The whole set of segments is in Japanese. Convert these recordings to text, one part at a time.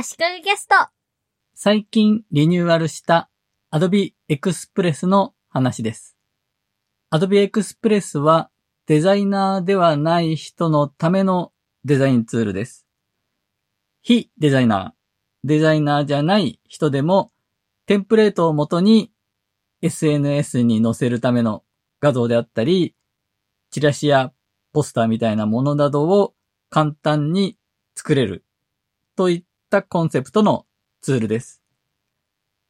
足利ゲスト。最近リニューアルした Adobe Express の話です。Adobe Express はデザイナーではない人のためのデザインツールです。非デザイナー、デザイナーじゃない人でもテンプレートをもとに SNS に載せるための画像であったり、チラシやポスターみたいなものなどを簡単に作れるといったコンセプトのツールです。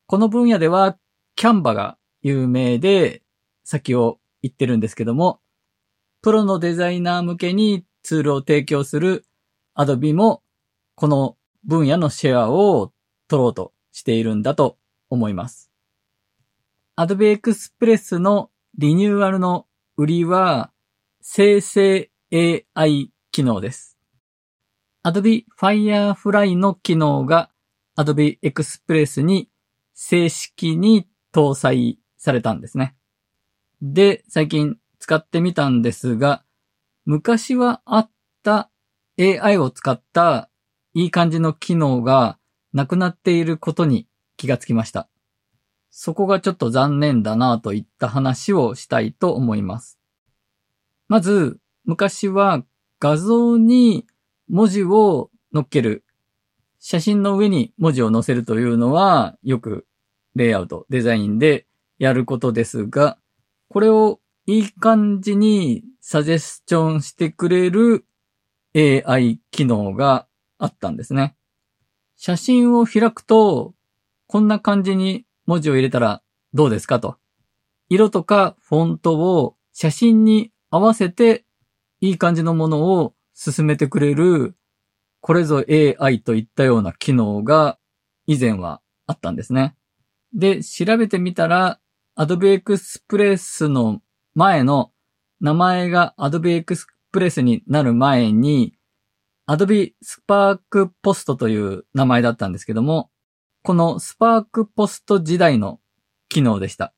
この分野ではキャンバが有名で先を言ってるんですけども、プロのデザイナー向けにツールを提供する Adobe もこの分野のシェアを取ろうとしているんだと思います。Adobe Express のリニューアルの売りは生成 AI 機能です。Adobe Firefly の機能が Adobe Express に正式に搭載されたんですね。で、最近使ってみたんですが、昔はあった AI を使ったいい感じの機能がなくなっていることに気がつきました。そこがちょっと残念だなといった話をしたいと思います。まず、昔は画像に文字を載っける。写真の上に文字を載せるというのはよくレイアウト、デザインでやることですが、これをいい感じにサジェスチョンしてくれる AI 機能があったんですね。写真を開くと、こんな感じに文字を入れたらどうですかと。色とかフォントを写真に合わせていい感じのものを進めてくれる、これぞ AI といったような機能が以前はあったんですね。で、調べてみたら、Adobe Express の前の名前が Adobe Express になる前に、Adobe Spark Post という名前だったんですけども、この Spark Post 時代の機能でした。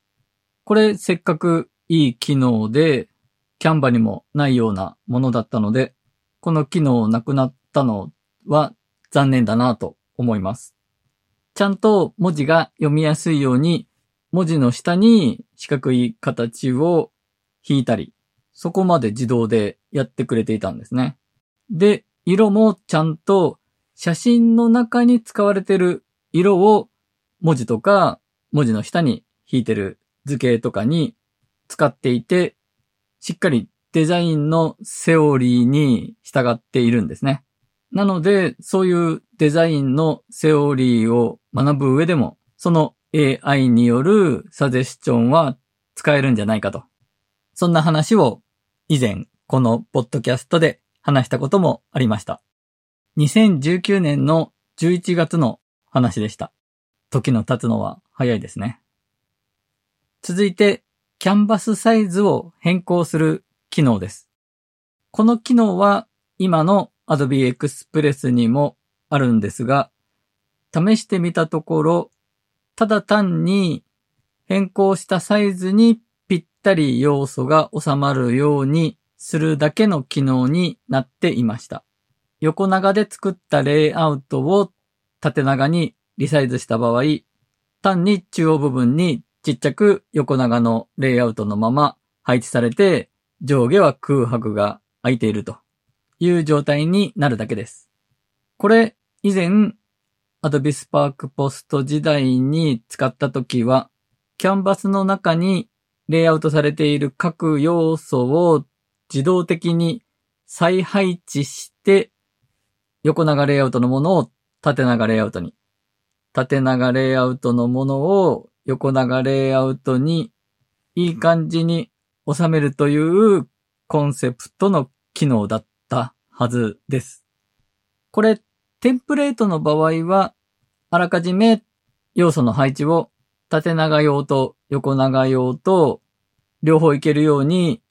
これせっかくいい機能で、キャンバにもないようなものだったので、この機能なくなったのは残念だなと思います。ちゃんと文字が読みやすいように、文字の下に四角い形を引いたり、そこまで自動でやってくれていたんですね。で、色もちゃんと写真の中に使われている色を文字とか文字の下に引いてる図形とかに使っていて、しっかりデザインのセオリーに従っているんですね。なので、そういうデザインのセオリーを学ぶ上でも、その AI によるサジェスチョンは使えるんじゃないかと。そんな話を以前このポッドキャストで話したこともありました。2019年の11月の話でした。時の経つのは早いですね。続いて、キャンバスサイズを変更する機能です。この機能は今の Adobe Express にもあるんですが、試してみたところ、ただ単に変更したサイズにぴったり要素が収まるようにするだけの機能になっていました。横長で作ったレイアウトを縦長にリサイズした場合、単に中央部分にちっちゃく横長のレイアウトのまま配置されて、上下は空白が空いているという状態になるだけです。これ、以前、Adobe Spark Post 時代に使ったときは、キャンバスの中にレイアウトされている各要素を自動的に再配置して、横長レイアウトのものを縦長レイアウトに、縦長レイアウトのものを横長レイアウトにいい感じに収めるというコンセプトの機能だったはずです。これ、テンプレートの場合は、あらかじめ要素の配置を縦長用と横長用と両方いけるように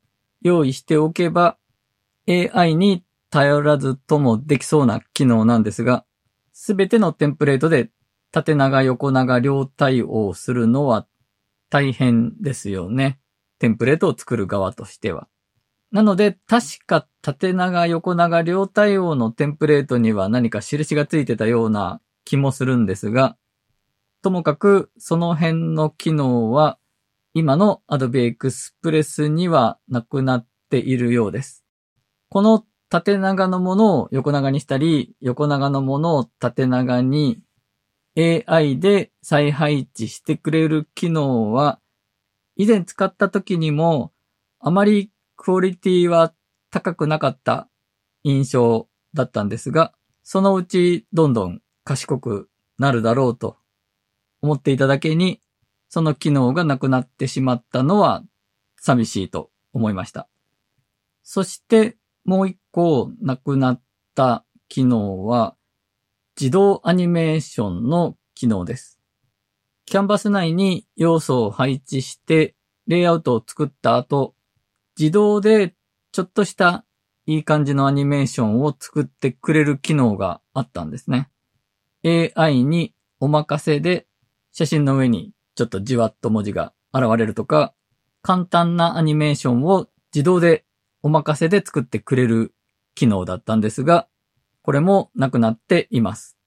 用意しておけば AI に頼らずともできそうな機能なんですが、すべてのテンプレートで縦長横長両対応するのは大変ですよね。テンプレートを作る側としては。なので、確か縦長横長両対応のテンプレートには何か印がついてたような気もするんですが、ともかくその辺の機能は今の Adobe Express にはなくなっているようです。この縦長のものを横長にしたり、横長のものを縦長に AI で再配置してくれる機能は、以前使った時にもあまりクオリティは高くなかった印象だったんですが、そのうちどんどん賢くなるだろうと思っていただけに、その機能がなくなってしまったのは寂しいと思いました。そしてもう一個なくなった機能は自動アニメーションの機能です。キャンバス内に要素を配置してレイアウトを作った後、自動でちょっとしたいい感じのアニメーションを作ってくれる機能があったんですね。AI にお任せで写真の上にちょっとじわっと文字が現れるとか、簡単なアニメーションを自動でお任せで作ってくれる機能だったんですが、これもなくなっています。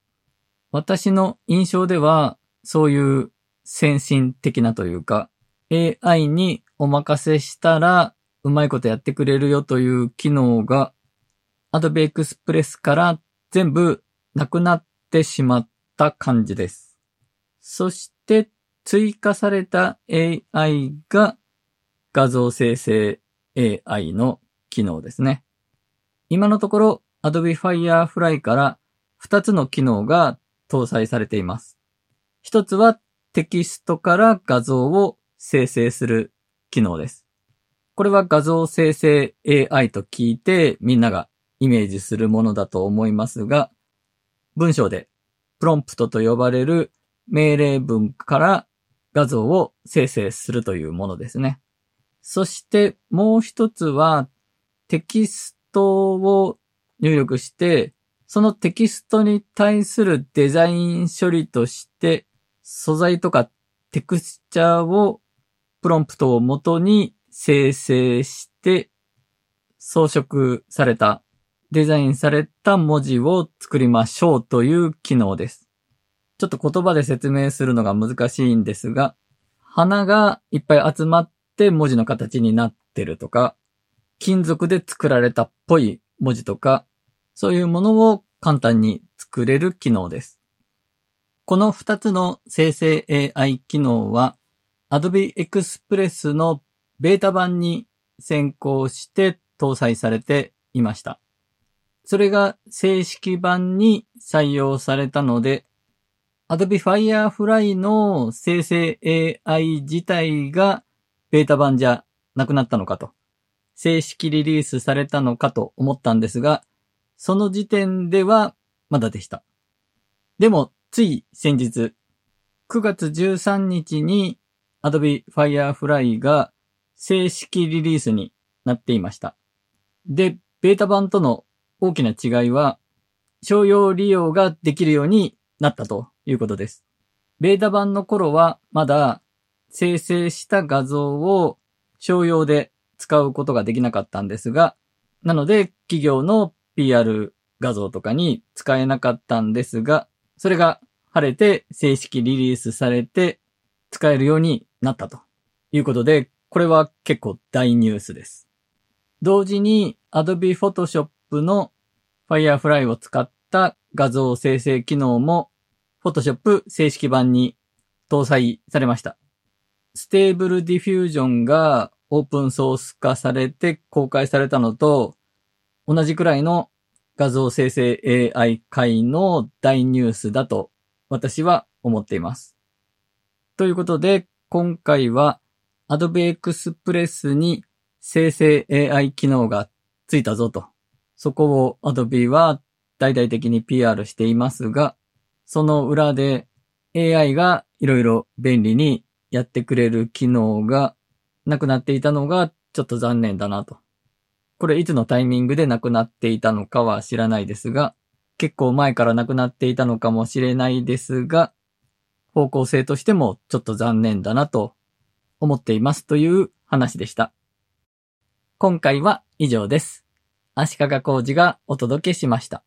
私の印象では、そういう先進的なというか、AI にお任せしたらうまいことやってくれるよという機能が Adobe Express から全部なくなってしまった感じです。そして追加された AI が画像生成 AI の機能ですね。今のところ Adobe Firefly から2つの機能が搭載されています。一つはテキストから画像を生成する機能です。これは画像生成 AI と聞いてみんながイメージするものだと思いますが、文章でプロンプトと呼ばれる命令文から画像を生成するというものですね。そしてもう一つはテキストを入力して、そのテキストに対するデザイン処理として素材とかテクスチャーをプロンプトを元に生成して装飾された、デザインされた文字を作りましょうという機能です。ちょっと言葉で説明するのが難しいんですが、花がいっぱい集まって文字の形になってるとか、金属で作られたっぽい文字とか、そういうものを簡単に作れる機能です。この2つの生成 AI 機能は Adobe Express のベータ版に先行して搭載されていました。それが正式版に採用されたので、Adobe Firefly の生成 AI 自体がベータ版じゃなくなったのかと、正式リリースされたのかと思ったんですが、その時点ではまだでした。でも、つい先日、9月13日に Adobe Firefly が正式リリースになっていました。で、ベータ版との大きな違いは、商用利用ができるようになったということです。ベータ版の頃はまだ生成した画像を商用で使うことができなかったんですが、なので企業の PR 画像とかに使えなかったんですが、それが晴れて正式リリースされて使えるようになったということで、これは結構大ニュースです。同時に Adobe Photoshop の Firefly を使った画像生成機能も Photoshop 正式版に搭載されました。 Stable Diffusion がオープンソース化されて公開されたのと同じくらいの画像生成 AI 界の大ニュースだと私は思っています。ということで今回は Adobe Express に生成 AI 機能がついたぞと。そこを Adobe は大々的に PR していますが、その裏で AI がいろいろ便利にやってくれる機能がなくなっていたのがちょっと残念だなと。これいつのタイミングで亡くなっていたのかは知らないですが、結構前から亡くなっていたのかもしれないですが、方向性としてもちょっと残念だなと思っていますという話でした。今回は以上です。足利工事がお届けしました。